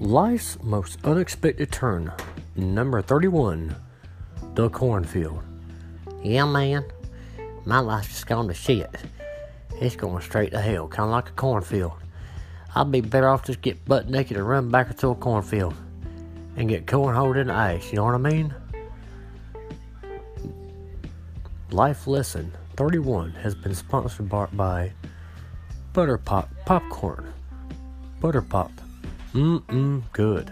Life's most unexpected turn. Number 31. The cornfield. Yeah, man. My life's just gone to shit. It's going straight to hell, kind of like a cornfield. I'd be better off just get butt naked and run back into a cornfield and get cornholed in the ice. You know what I mean? Life Lesson 31 has been sponsored by Butter Pop Popcorn. Butter Pop. Mmm, good.